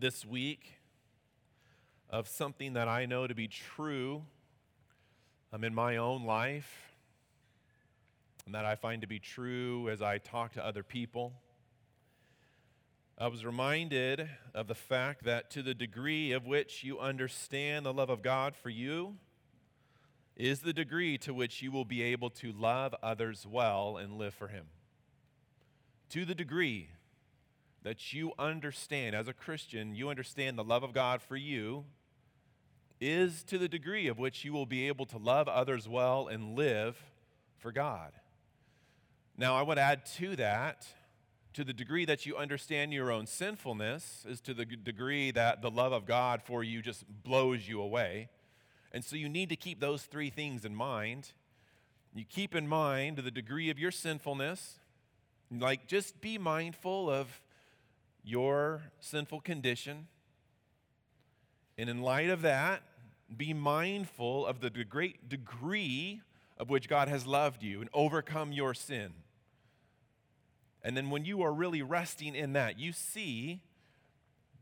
this week of something that I know to be true um, in my own life and that I find to be true as I talk to other people. I was reminded of the fact that to the degree of which you understand the love of God for you is the degree to which you will be able to love others well and live for Him. To the degree that you understand, as a Christian, you understand the love of God for you, is to the degree of which you will be able to love others well and live for God. Now, I would add to that, to the degree that you understand your own sinfulness, is to the degree that the love of God for you just blows you away. And so you need to keep those three things in mind. You keep in mind the degree of your sinfulness. Like, just be mindful of your sinful condition. And in light of that, be mindful of the great degree of which God has loved you and overcome your sin. And then when you are really resting in that, you see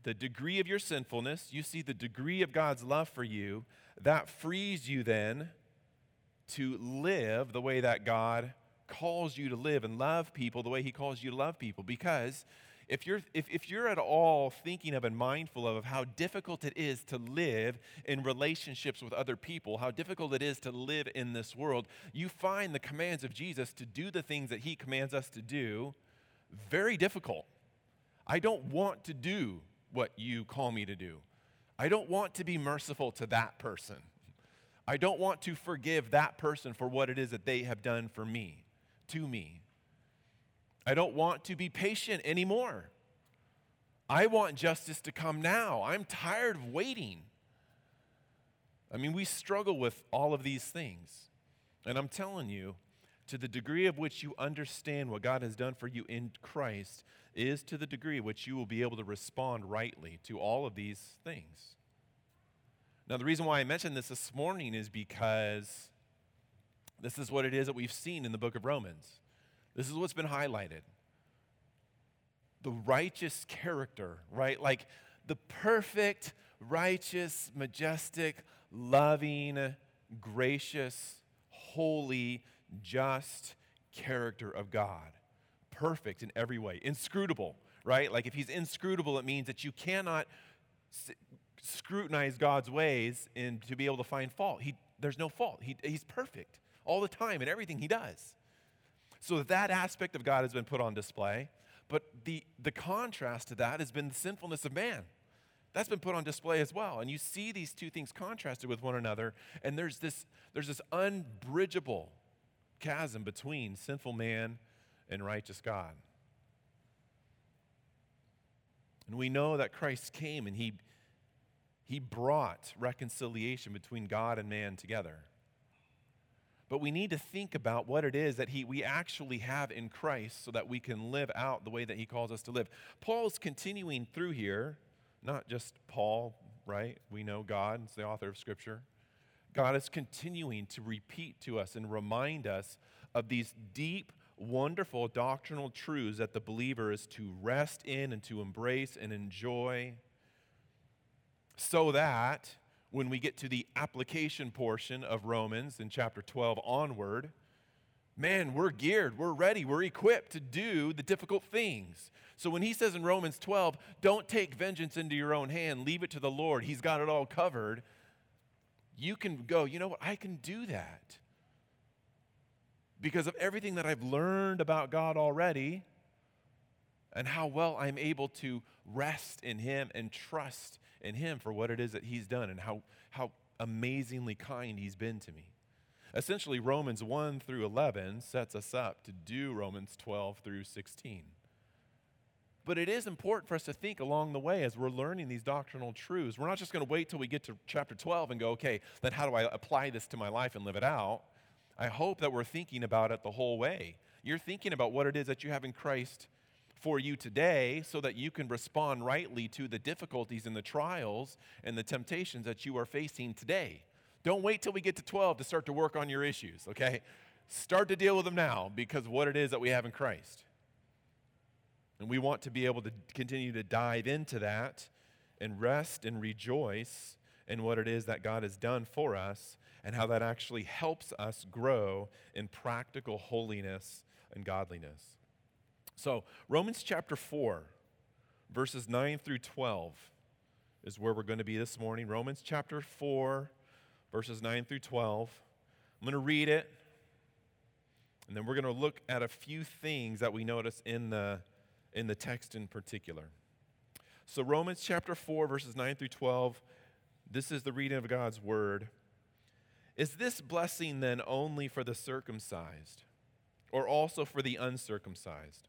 the degree of your sinfulness, you see the degree of God's love for you, that frees you then to live the way that God calls you to live and love people the way He calls you to love people. Because if you're, if, if you're at all thinking of and mindful of how difficult it is to live in relationships with other people, how difficult it is to live in this world, you find the commands of Jesus to do the things that he commands us to do very difficult. I don't want to do what you call me to do. I don't want to be merciful to that person. I don't want to forgive that person for what it is that they have done for me, to me. I don't want to be patient anymore. I want justice to come now. I'm tired of waiting. I mean, we struggle with all of these things. And I'm telling you, to the degree of which you understand what God has done for you in Christ, is to the degree which you will be able to respond rightly to all of these things. Now, the reason why I mentioned this this morning is because this is what it is that we've seen in the book of Romans. This is what's been highlighted the righteous character, right? Like the perfect, righteous, majestic, loving, gracious, holy, just character of God. Perfect in every way, inscrutable, right? Like if he's inscrutable, it means that you cannot s- scrutinize God's ways and to be able to find fault. He, there's no fault. He, he's perfect all the time in everything he does. So that aspect of God has been put on display. But the, the contrast to that has been the sinfulness of man. That's been put on display as well. And you see these two things contrasted with one another, and there's this, there's this unbridgeable chasm between sinful man and righteous God. And we know that Christ came and he, he brought reconciliation between God and man together. But we need to think about what it is that he, we actually have in Christ so that we can live out the way that he calls us to live. Paul's continuing through here, not just Paul, right? We know God is the author of Scripture. God is continuing to repeat to us and remind us of these deep, wonderful doctrinal truths that the believer is to rest in and to embrace and enjoy so that when we get to the application portion of Romans in chapter 12 onward, man, we're geared, we're ready, we're equipped to do the difficult things. So when he says in Romans 12, don't take vengeance into your own hand, leave it to the Lord, he's got it all covered, you can go, you know what, I can do that. Because of everything that I've learned about God already and how well I'm able to rest in him and trust in Him for what it is that He's done and how, how amazingly kind He's been to me. Essentially, Romans 1 through 11 sets us up to do Romans 12 through 16. But it is important for us to think along the way as we're learning these doctrinal truths. We're not just going to wait till we get to chapter 12 and go, okay, then how do I apply this to my life and live it out? I hope that we're thinking about it the whole way. You're thinking about what it is that you have in Christ for you today so that you can respond rightly to the difficulties and the trials and the temptations that you are facing today. Don't wait till we get to 12 to start to work on your issues, okay? Start to deal with them now because what it is that we have in Christ. And we want to be able to continue to dive into that and rest and rejoice in what it is that God has done for us and how that actually helps us grow in practical holiness and godliness. So, Romans chapter 4, verses 9 through 12 is where we're going to be this morning. Romans chapter 4, verses 9 through 12. I'm going to read it, and then we're going to look at a few things that we notice in the, in the text in particular. So, Romans chapter 4, verses 9 through 12, this is the reading of God's word. Is this blessing then only for the circumcised, or also for the uncircumcised?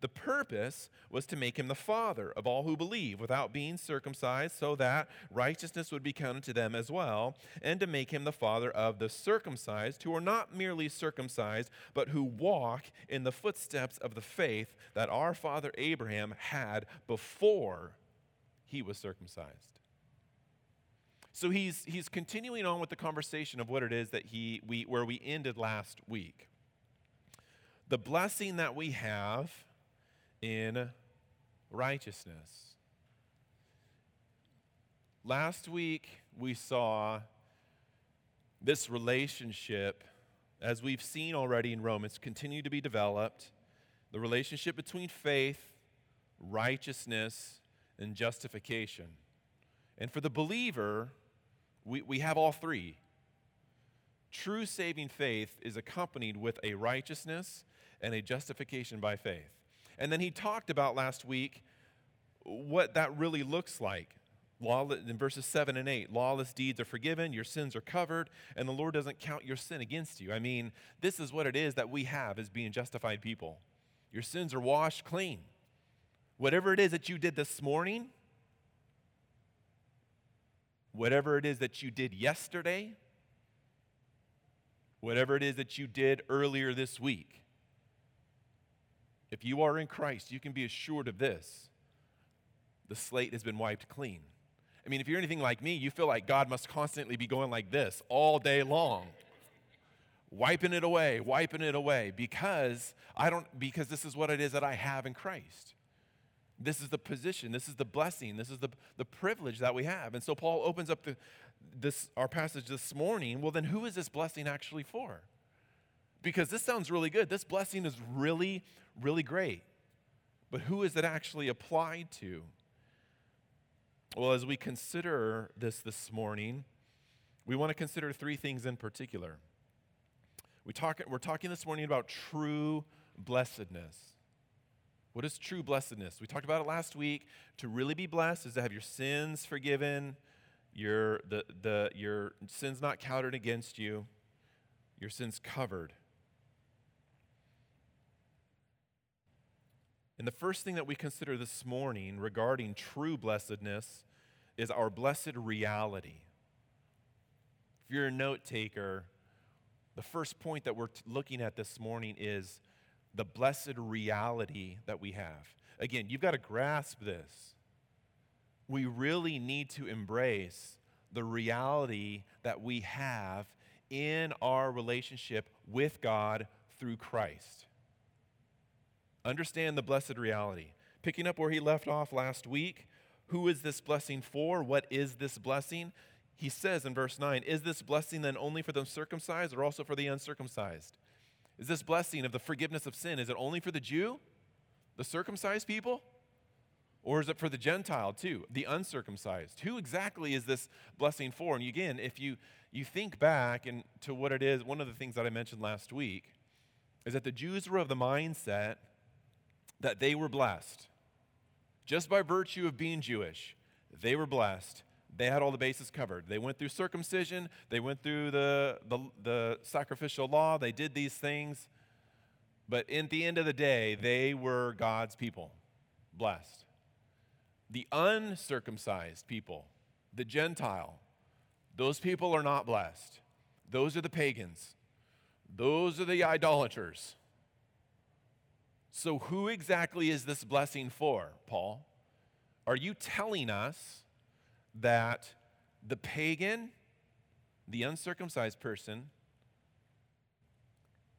The purpose was to make him the father of all who believe without being circumcised, so that righteousness would be counted to them as well, and to make him the father of the circumcised, who are not merely circumcised, but who walk in the footsteps of the faith that our father Abraham had before he was circumcised. So he's, he's continuing on with the conversation of what it is that he, we, where we ended last week. The blessing that we have in righteousness. Last week, we saw this relationship, as we've seen already in Romans, continue to be developed. The relationship between faith, righteousness, and justification. And for the believer, we, we have all three. True saving faith is accompanied with a righteousness and a justification by faith. And then he talked about last week what that really looks like. Lawless, in verses 7 and 8, lawless deeds are forgiven, your sins are covered, and the Lord doesn't count your sin against you. I mean, this is what it is that we have as being justified people. Your sins are washed clean. Whatever it is that you did this morning, whatever it is that you did yesterday, whatever it is that you did earlier this week, if you are in Christ, you can be assured of this the slate has been wiped clean. I mean, if you're anything like me, you feel like God must constantly be going like this all day long. wiping it away, wiping it away because I don't because this is what it is that I have in Christ. This is the position, this is the blessing, this is the, the privilege that we have. And so Paul opens up the, this our passage this morning. Well, then who is this blessing actually for? Because this sounds really good. This blessing is really, really great. But who is it actually applied to? Well, as we consider this this morning, we want to consider three things in particular. We talk, we're talking this morning about true blessedness. What is true blessedness? We talked about it last week. To really be blessed is to have your sins forgiven, your, the, the, your sins not counted against you, your sins covered. And the first thing that we consider this morning regarding true blessedness is our blessed reality. If you're a note taker, the first point that we're t- looking at this morning is the blessed reality that we have. Again, you've got to grasp this. We really need to embrace the reality that we have in our relationship with God through Christ. Understand the blessed reality. Picking up where he left off last week, who is this blessing for? What is this blessing? He says in verse 9, Is this blessing then only for the circumcised or also for the uncircumcised? Is this blessing of the forgiveness of sin, is it only for the Jew, the circumcised people? Or is it for the Gentile too, the uncircumcised? Who exactly is this blessing for? And again, if you, you think back and to what it is, one of the things that I mentioned last week is that the Jews were of the mindset that they were blessed. Just by virtue of being Jewish, they were blessed. They had all the bases covered. They went through circumcision, they went through the, the, the sacrificial law, they did these things. But at the end of the day, they were God's people, blessed. The uncircumcised people, the Gentile, Those people are not blessed. Those are the pagans. Those are the idolaters. So, who exactly is this blessing for, Paul? Are you telling us that the pagan, the uncircumcised person,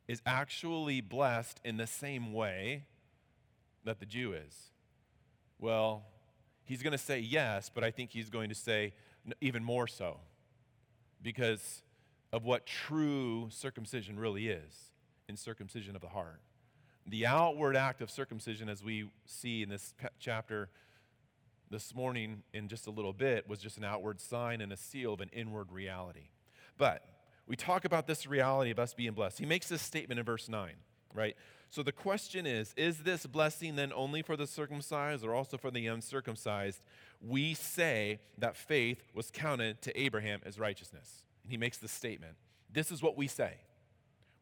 is actually blessed in the same way that the Jew is? Well, he's going to say yes, but I think he's going to say even more so because of what true circumcision really is in circumcision of the heart. The outward act of circumcision, as we see in this chapter this morning in just a little bit, was just an outward sign and a seal of an inward reality. But we talk about this reality of us being blessed. He makes this statement in verse 9, right? So the question is Is this blessing then only for the circumcised or also for the uncircumcised? We say that faith was counted to Abraham as righteousness. And he makes this statement. This is what we say.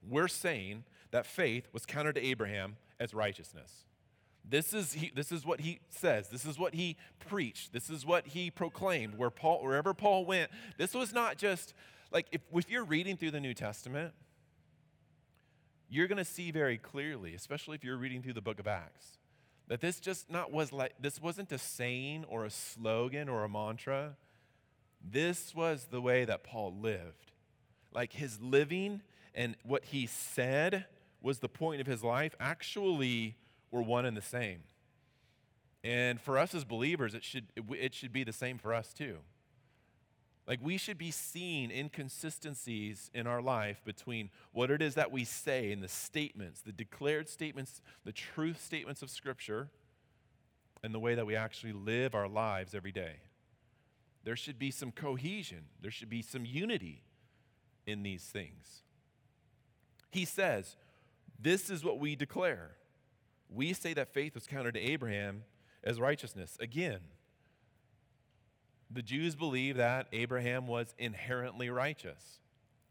We're saying that faith was counted to Abraham as righteousness. This is, he, this is what he says. This is what he preached. This is what he proclaimed. Where Paul, wherever Paul went, this was not just like if, if you're reading through the New Testament, you're going to see very clearly, especially if you're reading through the book of Acts, that this just not was like this wasn't a saying or a slogan or a mantra. This was the way that Paul lived. Like his living and what he said was the point of his life actually were one and the same. And for us as believers, it should, it should be the same for us too. Like we should be seeing inconsistencies in our life between what it is that we say and the statements, the declared statements, the truth statements of Scripture, and the way that we actually live our lives every day. There should be some cohesion, there should be some unity in these things. He says, This is what we declare. We say that faith was counted to Abraham as righteousness. Again, the Jews believe that Abraham was inherently righteous.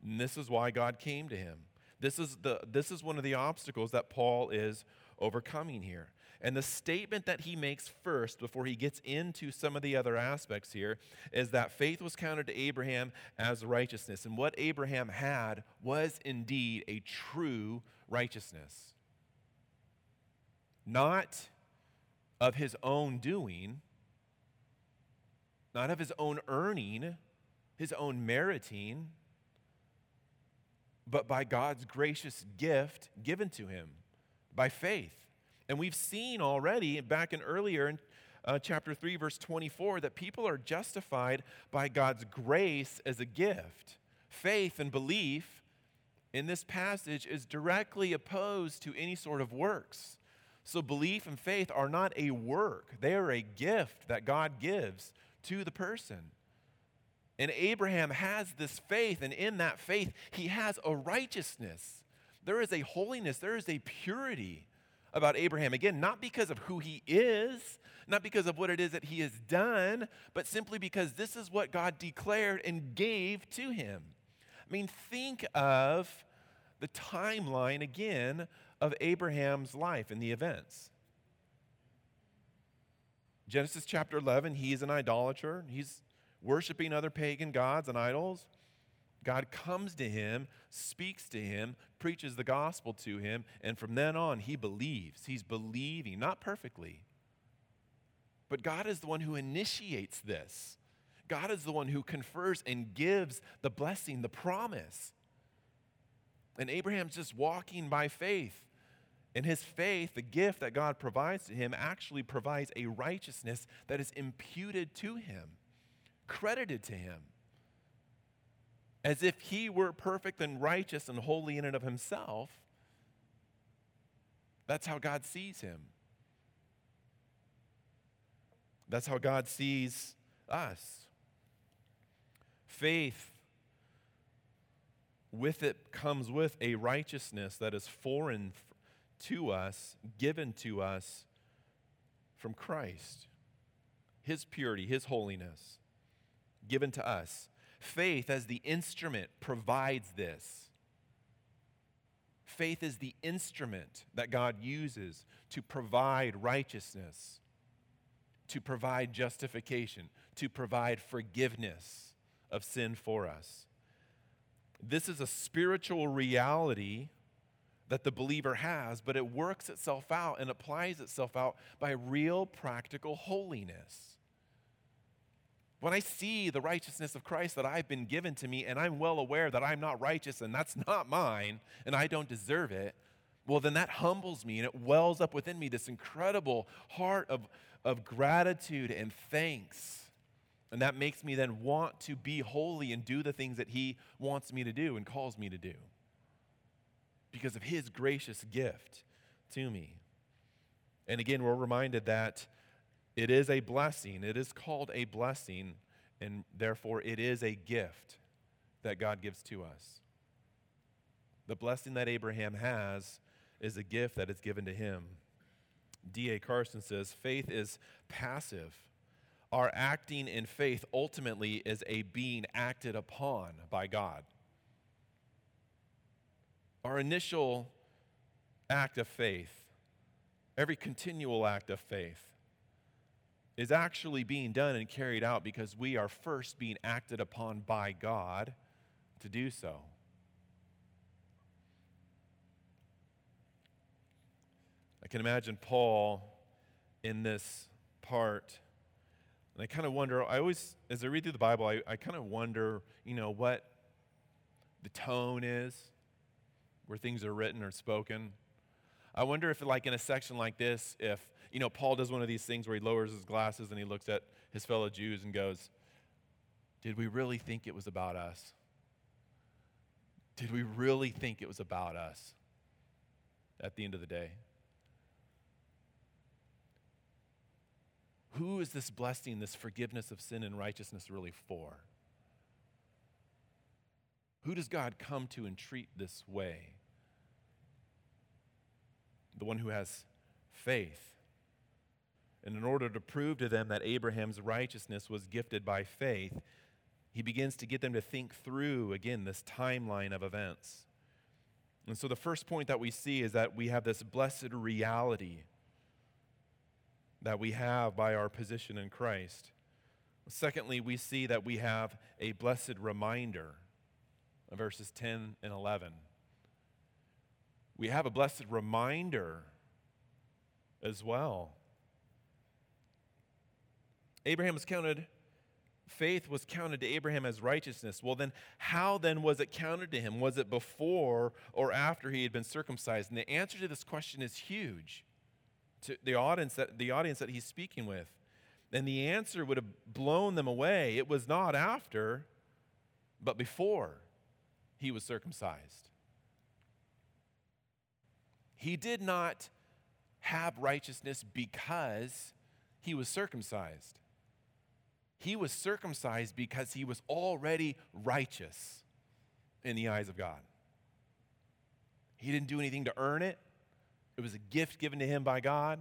And this is why God came to him. This is, the, this is one of the obstacles that Paul is overcoming here. And the statement that he makes first, before he gets into some of the other aspects here, is that faith was counted to Abraham as righteousness. And what Abraham had was indeed a true righteousness. Not of his own doing, not of his own earning, his own meriting, but by God's gracious gift given to him by faith. And we've seen already back in earlier in uh, chapter 3, verse 24, that people are justified by God's grace as a gift. Faith and belief in this passage is directly opposed to any sort of works. So, belief and faith are not a work, they are a gift that God gives to the person. And Abraham has this faith, and in that faith, he has a righteousness. There is a holiness, there is a purity about Abraham. Again, not because of who he is, not because of what it is that he has done, but simply because this is what God declared and gave to him. I mean, think of the timeline again of Abraham's life and the events. Genesis chapter 11, he is an idolater. He's worshiping other pagan gods and idols. God comes to him, speaks to him, preaches the gospel to him, and from then on, he believes. He's believing, not perfectly. But God is the one who initiates this. God is the one who confers and gives the blessing, the promise. And Abraham's just walking by faith. And his faith, the gift that God provides to him, actually provides a righteousness that is imputed to him, credited to him, as if he were perfect and righteous and holy in and of himself. That's how God sees him. That's how God sees us. Faith, with it comes with a righteousness that is foreign to us, given to us from Christ. His purity, His holiness, given to us. Faith as the instrument provides this. Faith is the instrument that God uses to provide righteousness, to provide justification, to provide forgiveness of sin for us. This is a spiritual reality that the believer has, but it works itself out and applies itself out by real practical holiness. When I see the righteousness of Christ that I've been given to me, and I'm well aware that I'm not righteous and that's not mine and I don't deserve it, well, then that humbles me and it wells up within me this incredible heart of, of gratitude and thanks. And that makes me then want to be holy and do the things that He wants me to do and calls me to do because of His gracious gift to me. And again, we're reminded that it is a blessing. It is called a blessing, and therefore it is a gift that God gives to us. The blessing that Abraham has is a gift that is given to him. D.A. Carson says faith is passive. Our acting in faith ultimately is a being acted upon by God. Our initial act of faith, every continual act of faith, is actually being done and carried out because we are first being acted upon by God to do so. I can imagine Paul in this part. And I kind of wonder, I always, as I read through the Bible, I, I kind of wonder, you know, what the tone is where things are written or spoken. I wonder if, like in a section like this, if you know, Paul does one of these things where he lowers his glasses and he looks at his fellow Jews and goes, Did we really think it was about us? Did we really think it was about us at the end of the day? Who is this blessing, this forgiveness of sin and righteousness really for? Who does God come to and treat this way? The one who has faith and in order to prove to them that Abraham's righteousness was gifted by faith, he begins to get them to think through, again, this timeline of events. And so the first point that we see is that we have this blessed reality that we have by our position in Christ. Secondly, we see that we have a blessed reminder verses 10 and 11. We have a blessed reminder as well. Abraham was counted, faith was counted to Abraham as righteousness. Well, then, how then was it counted to him? Was it before or after he had been circumcised? And the answer to this question is huge to the audience that, the audience that he's speaking with. And the answer would have blown them away. It was not after, but before he was circumcised. He did not have righteousness because he was circumcised. He was circumcised because he was already righteous in the eyes of God. He didn't do anything to earn it, it was a gift given to him by God.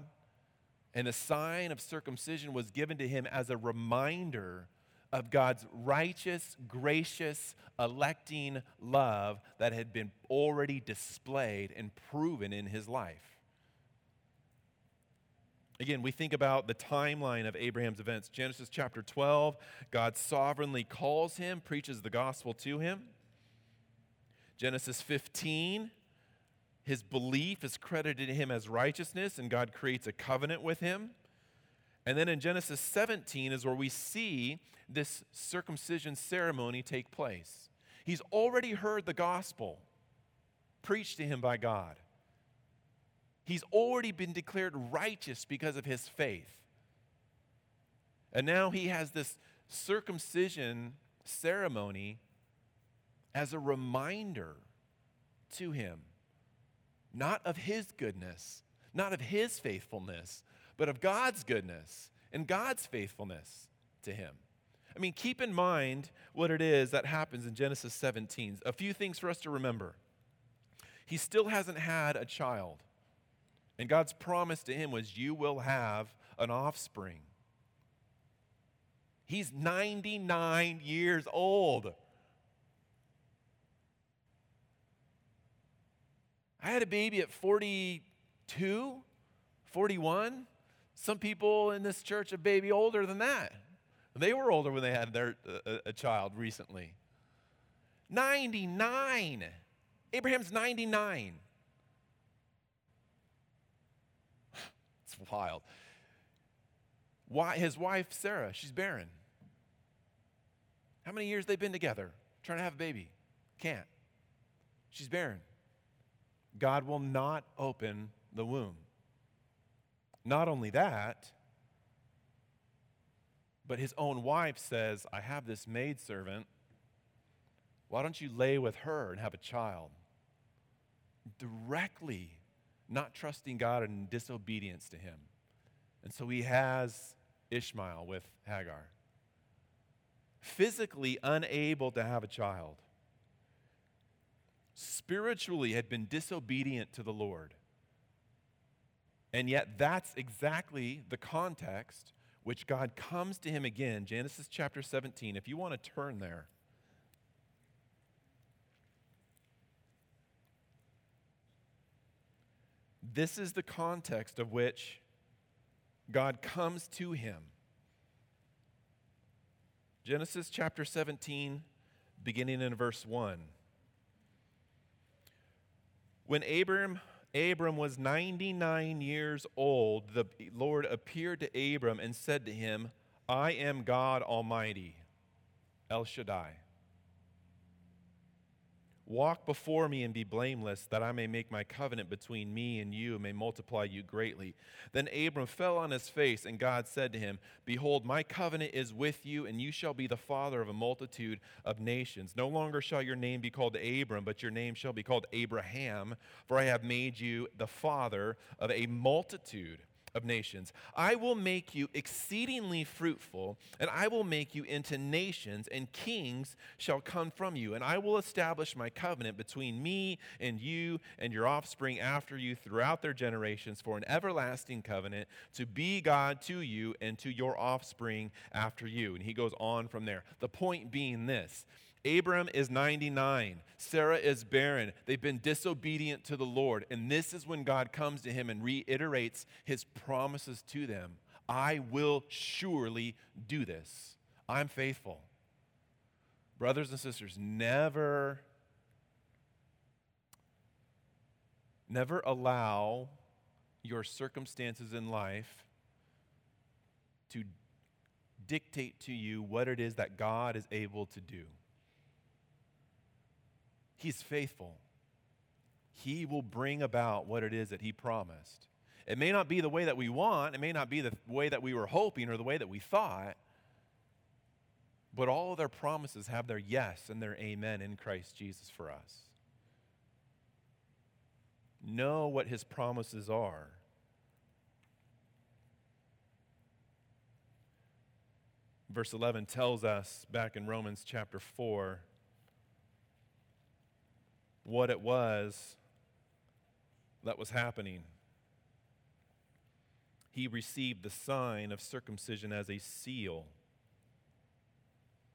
And the sign of circumcision was given to him as a reminder of God's righteous, gracious, electing love that had been already displayed and proven in his life. Again, we think about the timeline of Abraham's events. Genesis chapter 12, God sovereignly calls him, preaches the gospel to him. Genesis 15, his belief is credited to him as righteousness, and God creates a covenant with him. And then in Genesis 17 is where we see this circumcision ceremony take place. He's already heard the gospel preached to him by God. He's already been declared righteous because of his faith. And now he has this circumcision ceremony as a reminder to him, not of his goodness, not of his faithfulness, but of God's goodness and God's faithfulness to him. I mean, keep in mind what it is that happens in Genesis 17. A few things for us to remember. He still hasn't had a child. And God's promise to him was, You will have an offspring. He's 99 years old. I had a baby at 42, 41. Some people in this church, a baby older than that. They were older when they had their uh, a child recently. 99. Abraham's 99. It's wild. Why, his wife, Sarah, she's barren. How many years they've been together trying to have a baby? Can't. She's barren. God will not open the womb. Not only that, but his own wife says, I have this maidservant. Why don't you lay with her and have a child? Directly not trusting God and disobedience to him. And so he has Ishmael with Hagar. Physically unable to have a child, spiritually had been disobedient to the Lord. And yet, that's exactly the context which God comes to him again. Genesis chapter 17. If you want to turn there. This is the context of which God comes to him. Genesis chapter 17, beginning in verse 1. When Abram, Abram was 99 years old, the Lord appeared to Abram and said to him, I am God Almighty, El Shaddai. Walk before me and be blameless, that I may make my covenant between me and you and may multiply you greatly. Then Abram fell on his face, and God said to him, Behold, my covenant is with you, and you shall be the father of a multitude of nations. No longer shall your name be called Abram, but your name shall be called Abraham, for I have made you the father of a multitude of nations. I will make you exceedingly fruitful, and I will make you into nations, and kings shall come from you. And I will establish my covenant between me and you and your offspring after you throughout their generations for an everlasting covenant to be God to you and to your offspring after you. And he goes on from there. The point being this Abram is 99. Sarah is barren. They've been disobedient to the Lord. And this is when God comes to him and reiterates his promises to them I will surely do this. I'm faithful. Brothers and sisters, never, never allow your circumstances in life to dictate to you what it is that God is able to do. He's faithful. He will bring about what it is that He promised. It may not be the way that we want, it may not be the way that we were hoping or the way that we thought, but all of their promises have their yes and their amen in Christ Jesus for us. Know what His promises are. Verse 11 tells us back in Romans chapter 4 what it was that was happening. He received the sign of circumcision as a seal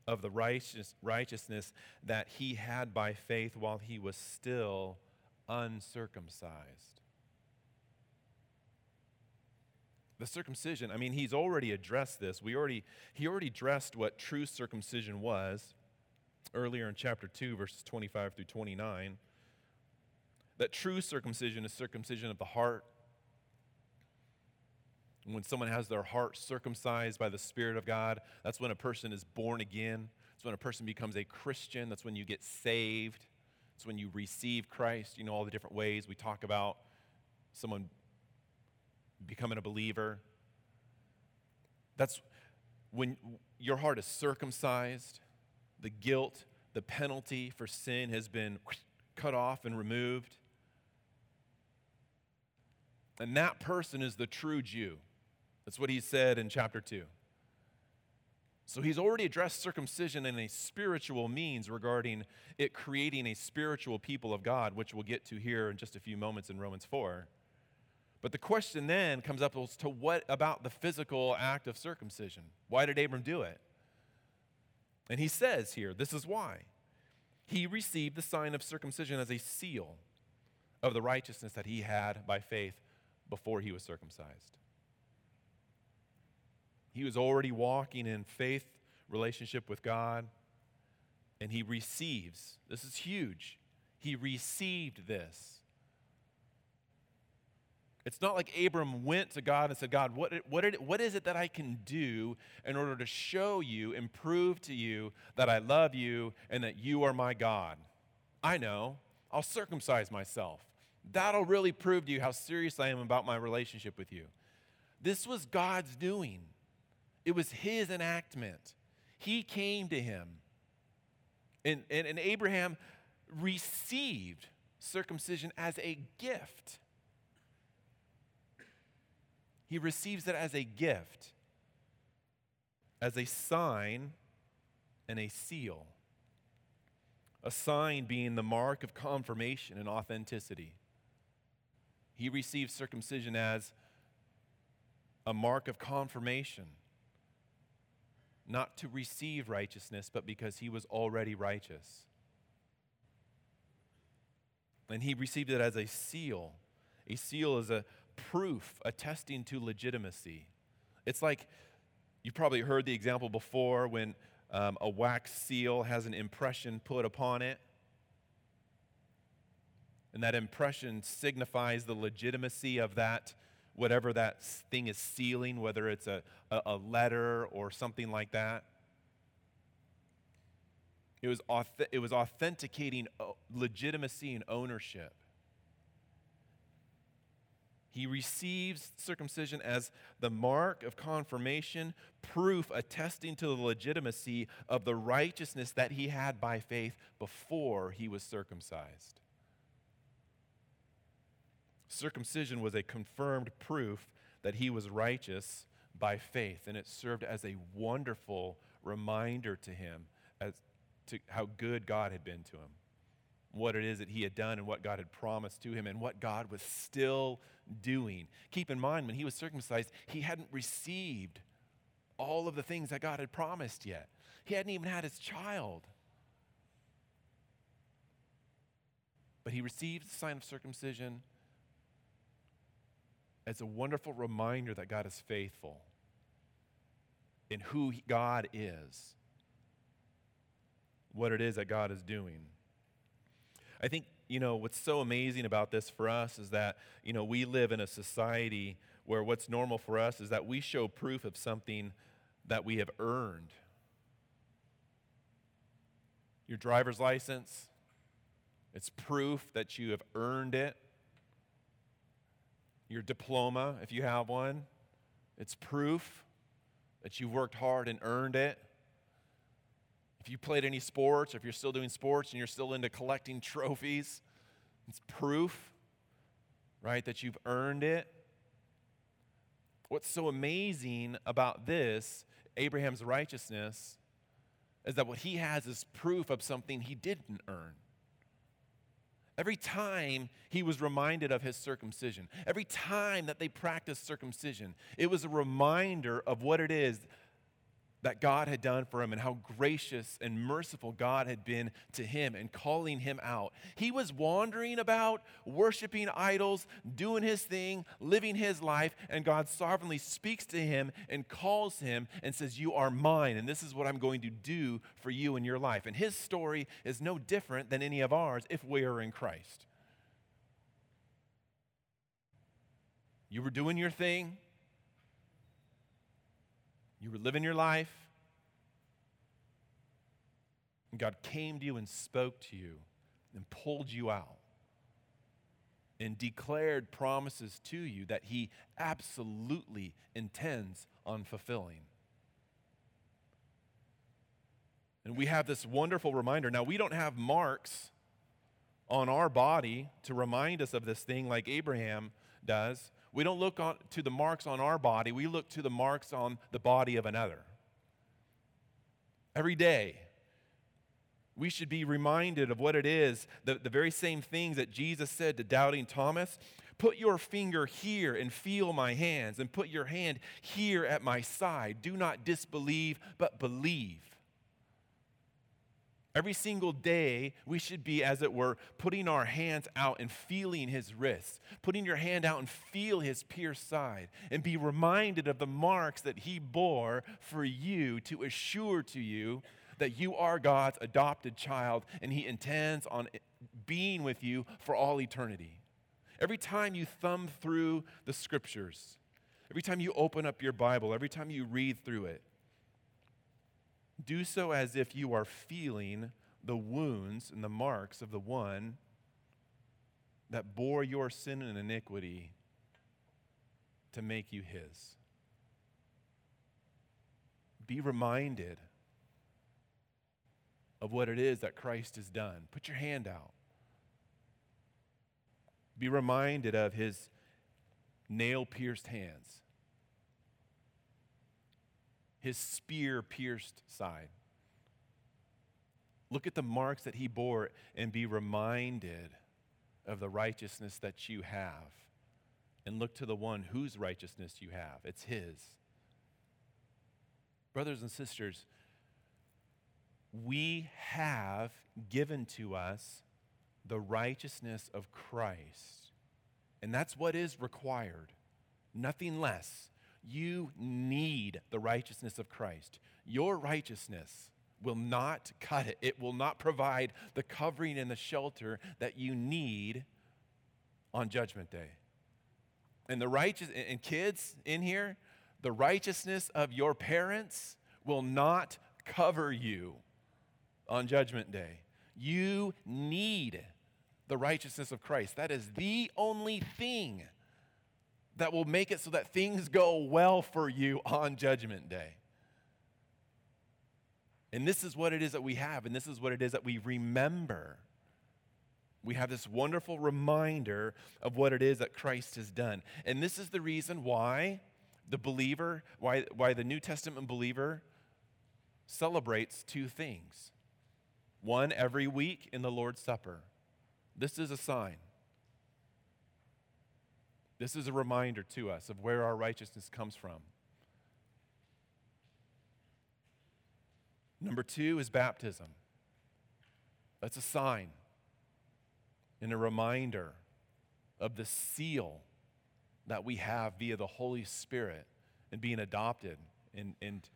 of the righteous, righteousness that he had by faith while he was still uncircumcised. The circumcision, I mean, he's already addressed this. We already, he already addressed what true circumcision was earlier in chapter 2, verses 25 through 29, that true circumcision is circumcision of the heart. when someone has their heart circumcised by the Spirit of God, that's when a person is born again. It's when a person becomes a Christian. That's when you get saved. It's when you receive Christ. You know all the different ways we talk about someone becoming a believer. That's when your heart is circumcised the guilt, the penalty for sin has been cut off and removed. And that person is the true Jew. That's what he said in chapter 2. So he's already addressed circumcision in a spiritual means regarding it creating a spiritual people of God, which we'll get to here in just a few moments in Romans 4. But the question then comes up as to what about the physical act of circumcision? Why did Abram do it? And he says here, this is why. He received the sign of circumcision as a seal of the righteousness that he had by faith before he was circumcised. He was already walking in faith relationship with God, and he receives. This is huge. He received this. It's not like Abram went to God and said, God, what, what, what is it that I can do in order to show you and prove to you that I love you and that you are my God? I know. I'll circumcise myself. That'll really prove to you how serious I am about my relationship with you. This was God's doing, it was His enactment. He came to him. And, and, and Abraham received circumcision as a gift. He receives it as a gift, as a sign and a seal. A sign being the mark of confirmation and authenticity. He receives circumcision as a mark of confirmation, not to receive righteousness, but because he was already righteous. And he received it as a seal. A seal is a proof attesting to legitimacy. It's like you've probably heard the example before when um, a wax seal has an impression put upon it. And that impression signifies the legitimacy of that, whatever that thing is sealing, whether it's a, a, letter or something like that. It was, auth- it was authenticating uh, legitimacy and ownership. He receives circumcision as the mark of confirmation, proof attesting to the legitimacy of the righteousness that he had by faith before he was circumcised. Circumcision was a confirmed proof that he was righteous by faith, and it served as a wonderful reminder to him as to how good God had been to him what it is that he had done and what God had promised to him and what God was still doing. Keep in mind, when he was circumcised, he hadn't received all of the things that God had promised yet. He hadn't even had his child. But he received the sign of circumcision as a wonderful reminder that God is faithful in who God is, what it is that God is doing. I think, you know, what's so amazing about this for us is that, you know, we live in a society where what's normal for us is that we show proof of something that we have earned. Your driver's license, it's proof that you have earned it. Your diploma, if you have one, it's proof that you worked hard and earned it. If you played any sports, or if you're still doing sports and you're still into collecting trophies, it's proof, right, that you've earned it. What's so amazing about this, Abraham's righteousness, is that what he has is proof of something he didn't earn. Every time he was reminded of his circumcision, every time that they practiced circumcision, it was a reminder of what it is that God had done for him and how gracious and merciful God had been to him and calling him out. He was wandering about, worshiping idols, doing his thing, living his life, and God sovereignly speaks to him and calls him and says, You are mine, and this is what I'm going to do for you in your life. And his story is no different than any of ours if we are in Christ. You were doing your thing, you were living your life. And God came to you and spoke to you and pulled you out and declared promises to you that He absolutely intends on fulfilling. And we have this wonderful reminder. Now, we don't have marks on our body to remind us of this thing like Abraham does. We don't look on, to the marks on our body, we look to the marks on the body of another. Every day, we should be reminded of what it is, the, the very same things that Jesus said to doubting Thomas. Put your finger here and feel my hands, and put your hand here at my side. Do not disbelieve, but believe. Every single day, we should be, as it were, putting our hands out and feeling his wrists, putting your hand out and feel his pierced side, and be reminded of the marks that he bore for you to assure to you that you are God's adopted child and he intends on being with you for all eternity. Every time you thumb through the scriptures, every time you open up your Bible, every time you read through it, do so as if you are feeling the wounds and the marks of the one that bore your sin and iniquity to make you his. Be reminded of what it is that Christ has done. Put your hand out. Be reminded of his nail pierced hands his spear pierced side. Look at the marks that he bore and be reminded of the righteousness that you have. And look to the one whose righteousness you have. It's his. Brothers and sisters, we have given to us the righteousness of Christ. And that's what is required, nothing less. You need the righteousness of Christ. Your righteousness will not cut it, it will not provide the covering and the shelter that you need on Judgment Day. And the righteous, and kids in here, the righteousness of your parents will not cover you on Judgment Day. You need the righteousness of Christ. That is the only thing that will make it so that things go well for you on Judgment Day. And this is what it is that we have, and this is what it is that we remember. We have this wonderful reminder of what it is that Christ has done. And this is the reason why the believer, why, why the New Testament believer celebrates two things. One every week in the Lord's Supper. This is a sign. This is a reminder to us of where our righteousness comes from. Number two is baptism. That's a sign and a reminder of the seal that we have via the Holy Spirit and being adopted and, and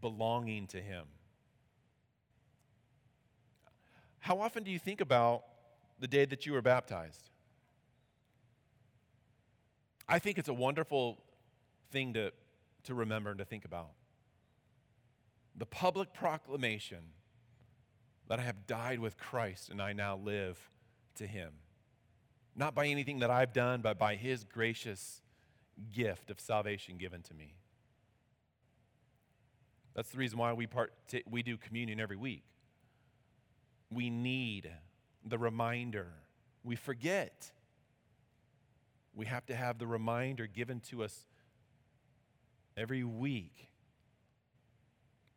belonging to Him. How often do you think about the day that you were baptized? I think it's a wonderful thing to, to remember and to think about. The public proclamation that I have died with Christ and I now live to Him. Not by anything that I've done, but by His gracious gift of salvation given to me. That's the reason why we, part, we do communion every week. We need the reminder. We forget we have to have the reminder given to us every week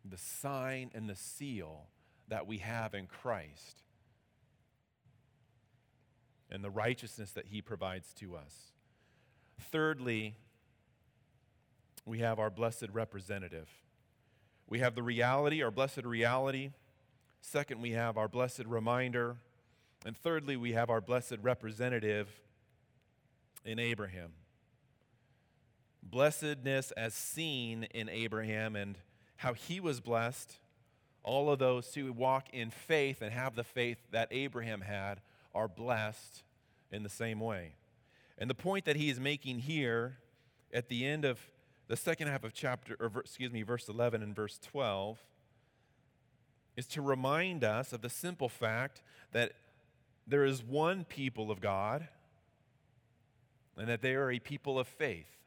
the sign and the seal that we have in Christ and the righteousness that he provides to us. Thirdly, we have our blessed representative. We have the reality, our blessed reality. Second, we have our blessed reminder. And thirdly, we have our blessed representative in Abraham. Blessedness as seen in Abraham and how he was blessed. All of those who walk in faith and have the faith that Abraham had are blessed in the same way. And the point that he is making here at the end of the second half of chapter, or excuse me, verse 11 and verse 12, is to remind us of the simple fact that there is one people of God and that they are a people of faith.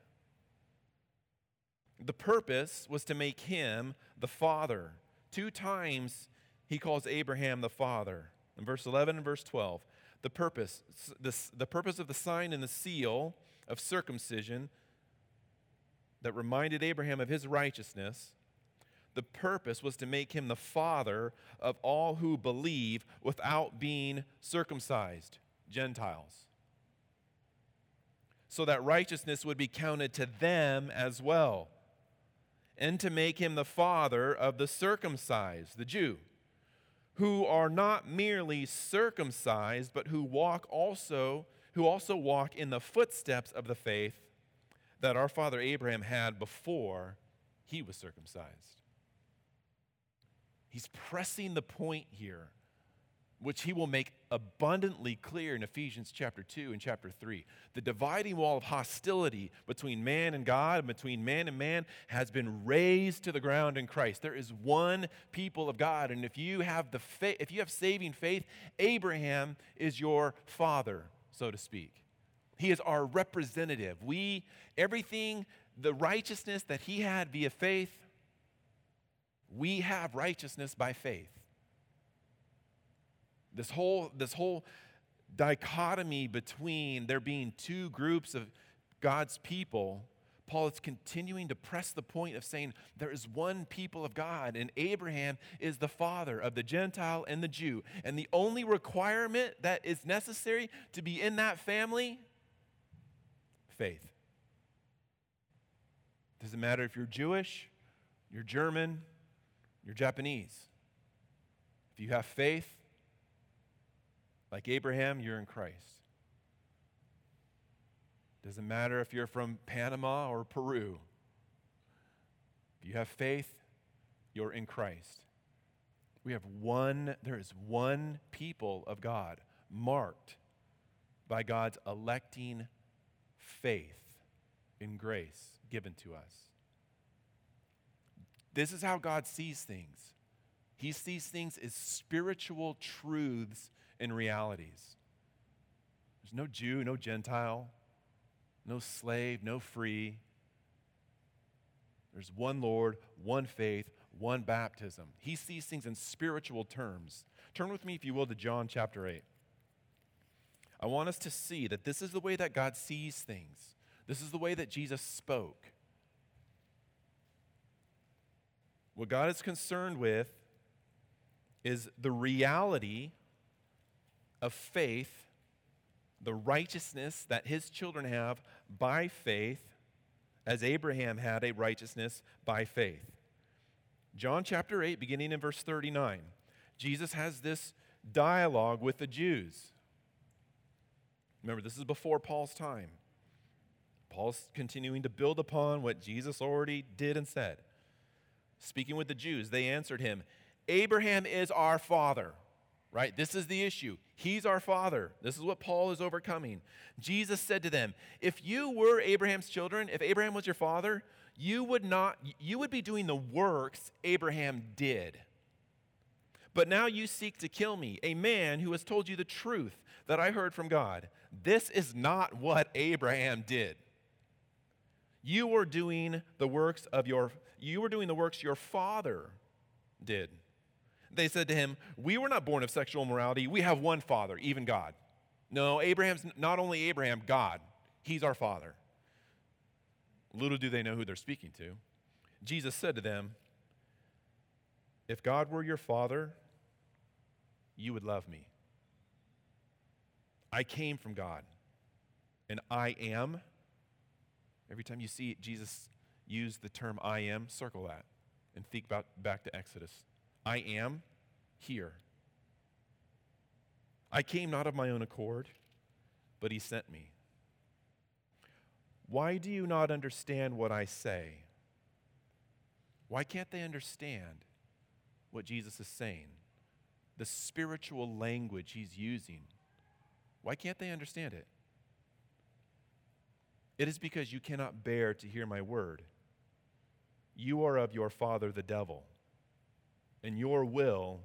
The purpose was to make him the father. Two times he calls Abraham the father. In verse 11 and verse 12, the purpose, the, the purpose of the sign and the seal of circumcision that reminded Abraham of his righteousness, the purpose was to make him the father of all who believe without being circumcised, Gentiles so that righteousness would be counted to them as well, and to make him the father of the circumcised, the Jew, who are not merely circumcised, but who walk also, who also walk in the footsteps of the faith that our father Abraham had before he was circumcised. He's pressing the point here which he will make abundantly clear in Ephesians chapter 2 and chapter 3. The dividing wall of hostility between man and God, and between man and man, has been razed to the ground in Christ. There is one people of God, and if you have the faith, if you have saving faith, Abraham is your father, so to speak. He is our representative. We everything the righteousness that he had via faith, we have righteousness by faith. This whole, this whole dichotomy between there being two groups of God's people, Paul is continuing to press the point of saying there is one people of God, and Abraham is the father of the Gentile and the Jew. And the only requirement that is necessary to be in that family faith. Doesn't matter if you're Jewish, you're German, you're Japanese. If you have faith, like Abraham, you're in Christ. Doesn't matter if you're from Panama or Peru. If you have faith, you're in Christ. We have one, there is one people of God marked by God's electing faith in grace given to us. This is how God sees things. He sees things as spiritual truths and realities. There's no Jew, no Gentile, no slave, no free. There's one Lord, one faith, one baptism. He sees things in spiritual terms. Turn with me, if you will, to John chapter 8. I want us to see that this is the way that God sees things. This is the way that Jesus spoke. What God is concerned with is the reality of faith, the righteousness that his children have by faith, as Abraham had a righteousness by faith. John chapter 8, beginning in verse 39, Jesus has this dialogue with the Jews. Remember, this is before Paul's time. Paul's continuing to build upon what Jesus already did and said. Speaking with the Jews, they answered him, Abraham is our father right? This is the issue. He's our father. This is what Paul is overcoming. Jesus said to them, If you were Abraham's children, if Abraham was your father, you would not you would be doing the works Abraham did. But now you seek to kill me, a man who has told you the truth that I heard from God. This is not what Abraham did. You were doing the works of your you were doing the works your father did. They said to him, We were not born of sexual immorality. We have one father, even God. No, Abraham's not only Abraham, God. He's our father. Little do they know who they're speaking to. Jesus said to them, If God were your father, you would love me. I came from God, and I am. Every time you see Jesus use the term I am, circle that and think about back to Exodus. I am here. I came not of my own accord, but he sent me. Why do you not understand what I say? Why can't they understand what Jesus is saying? The spiritual language he's using. Why can't they understand it? It is because you cannot bear to hear my word. You are of your father, the devil and your will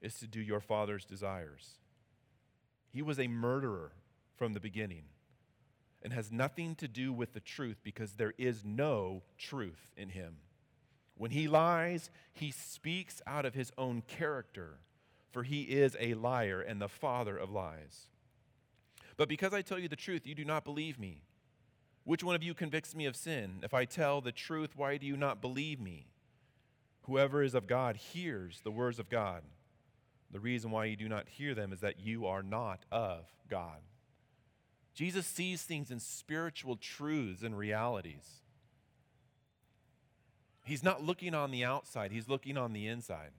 is to do your father's desires. He was a murderer from the beginning and has nothing to do with the truth because there is no truth in him. When he lies, he speaks out of his own character, for he is a liar and the father of lies. But because I tell you the truth, you do not believe me. Which one of you convicts me of sin? If I tell the truth, why do you not believe me? Whoever is of God hears the words of God. The reason why you do not hear them is that you are not of God. Jesus sees things in spiritual truths and realities. He's not looking on the outside, he's looking on the inside.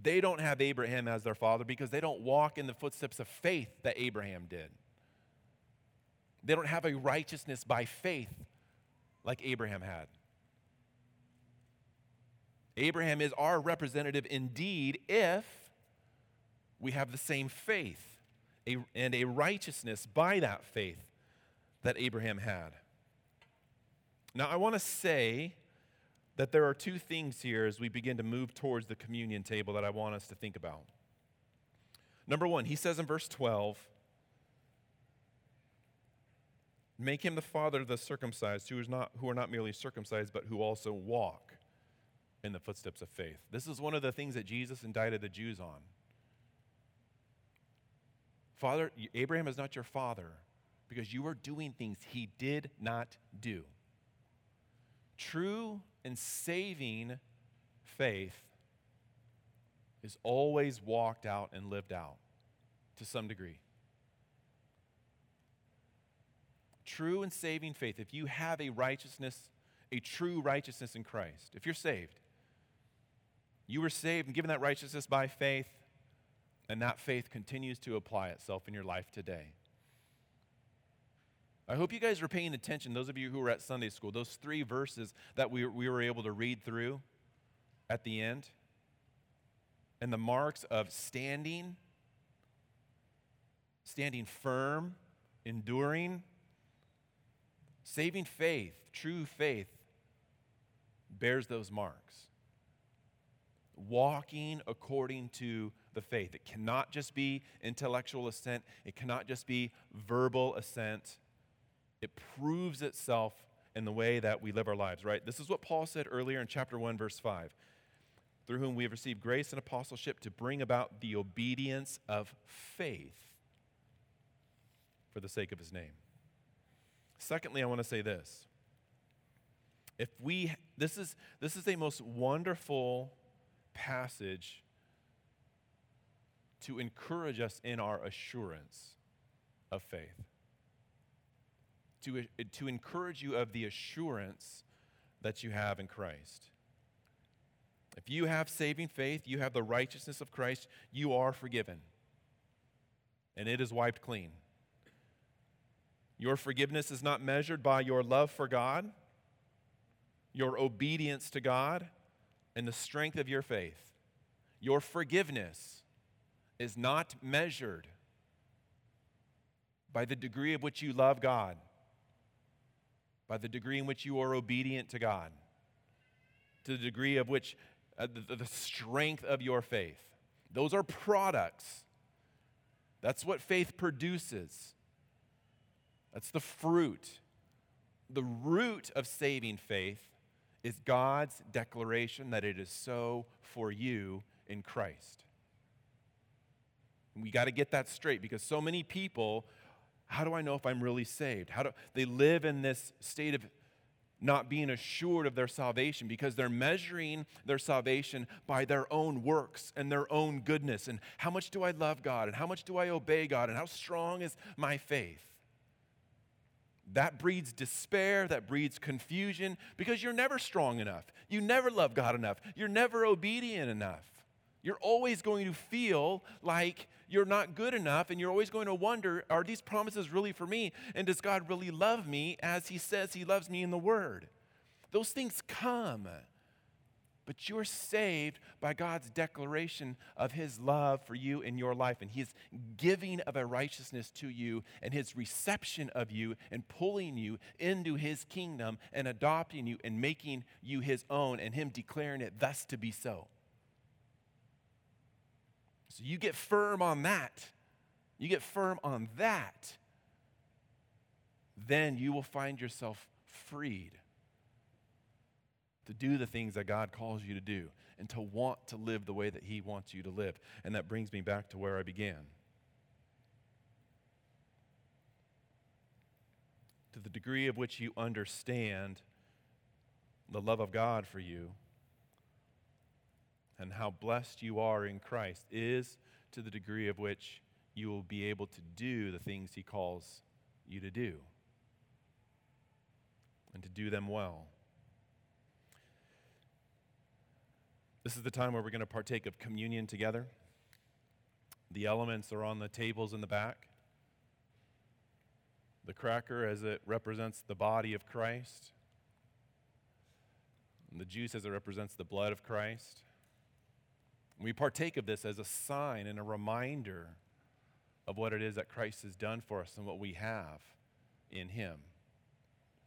They don't have Abraham as their father because they don't walk in the footsteps of faith that Abraham did. They don't have a righteousness by faith like Abraham had. Abraham is our representative indeed if we have the same faith and a righteousness by that faith that Abraham had. Now, I want to say that there are two things here as we begin to move towards the communion table that I want us to think about. Number one, he says in verse 12, Make him the father of the circumcised, who, is not, who are not merely circumcised, but who also walk in the footsteps of faith. This is one of the things that Jesus indicted the Jews on. Father, Abraham is not your father because you are doing things he did not do. True and saving faith is always walked out and lived out to some degree. True and saving faith, if you have a righteousness, a true righteousness in Christ, if you're saved, you were saved and given that righteousness by faith, and that faith continues to apply itself in your life today. I hope you guys are paying attention, those of you who were at Sunday school, those three verses that we, we were able to read through at the end, and the marks of standing, standing firm, enduring, saving faith, true faith, bears those marks. Walking according to the faith. It cannot just be intellectual assent, it cannot just be verbal assent it proves itself in the way that we live our lives, right? This is what Paul said earlier in chapter 1, verse 5 through whom we have received grace and apostleship to bring about the obedience of faith for the sake of his name. Secondly, I want to say this. If we this is this is a most wonderful passage to encourage us in our assurance of faith to, to encourage you of the assurance that you have in Christ. If you have saving faith, you have the righteousness of Christ, you are forgiven. And it is wiped clean. Your forgiveness is not measured by your love for God, your obedience to God, and the strength of your faith. Your forgiveness is not measured by the degree of which you love God by the degree in which you are obedient to God, to the degree of which uh, the, the strength of your faith. Those are products. That's what faith produces. That's the fruit. The root of saving faith is God's declaration that it is so for you in Christ. we got to get that straight because so many people how do I know if I'm really saved? How do they live in this state of not being assured of their salvation because they're measuring their salvation by their own works and their own goodness and how much do I love God and how much do I obey God and how strong is my faith? That breeds despair, that breeds confusion because you're never strong enough. You never love God enough. You're never obedient enough. You're always going to feel like you're not good enough, and you're always going to wonder are these promises really for me? And does God really love me as He says He loves me in the Word? Those things come. But you're saved by God's declaration of His love for you in your life and His giving of a righteousness to you and His reception of you and pulling you into His kingdom and adopting you and making you His own and Him declaring it thus to be so. So you get firm on that. You get firm on that. Then you will find yourself freed to do the things that God calls you to do and to want to live the way that He wants you to live. And that brings me back to where I began. To the degree of which you understand the love of God for you and how blessed you are in Christ is to the degree of which you will be able to do the things He calls you to do and to do them well. This is the time where we're going to partake of communion together. The elements are on the tables in the back. The cracker, as it represents the body of Christ, and the juice, as it represents the blood of Christ. We partake of this as a sign and a reminder of what it is that Christ has done for us and what we have in Him.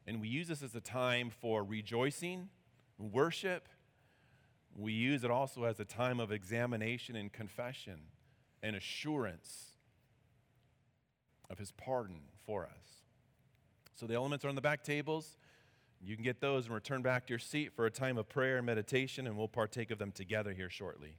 And we use this as a time for rejoicing, worship. We use it also as a time of examination and confession and assurance of His pardon for us. So the elements are on the back tables. You can get those and return back to your seat for a time of prayer and meditation, and we'll partake of them together here shortly.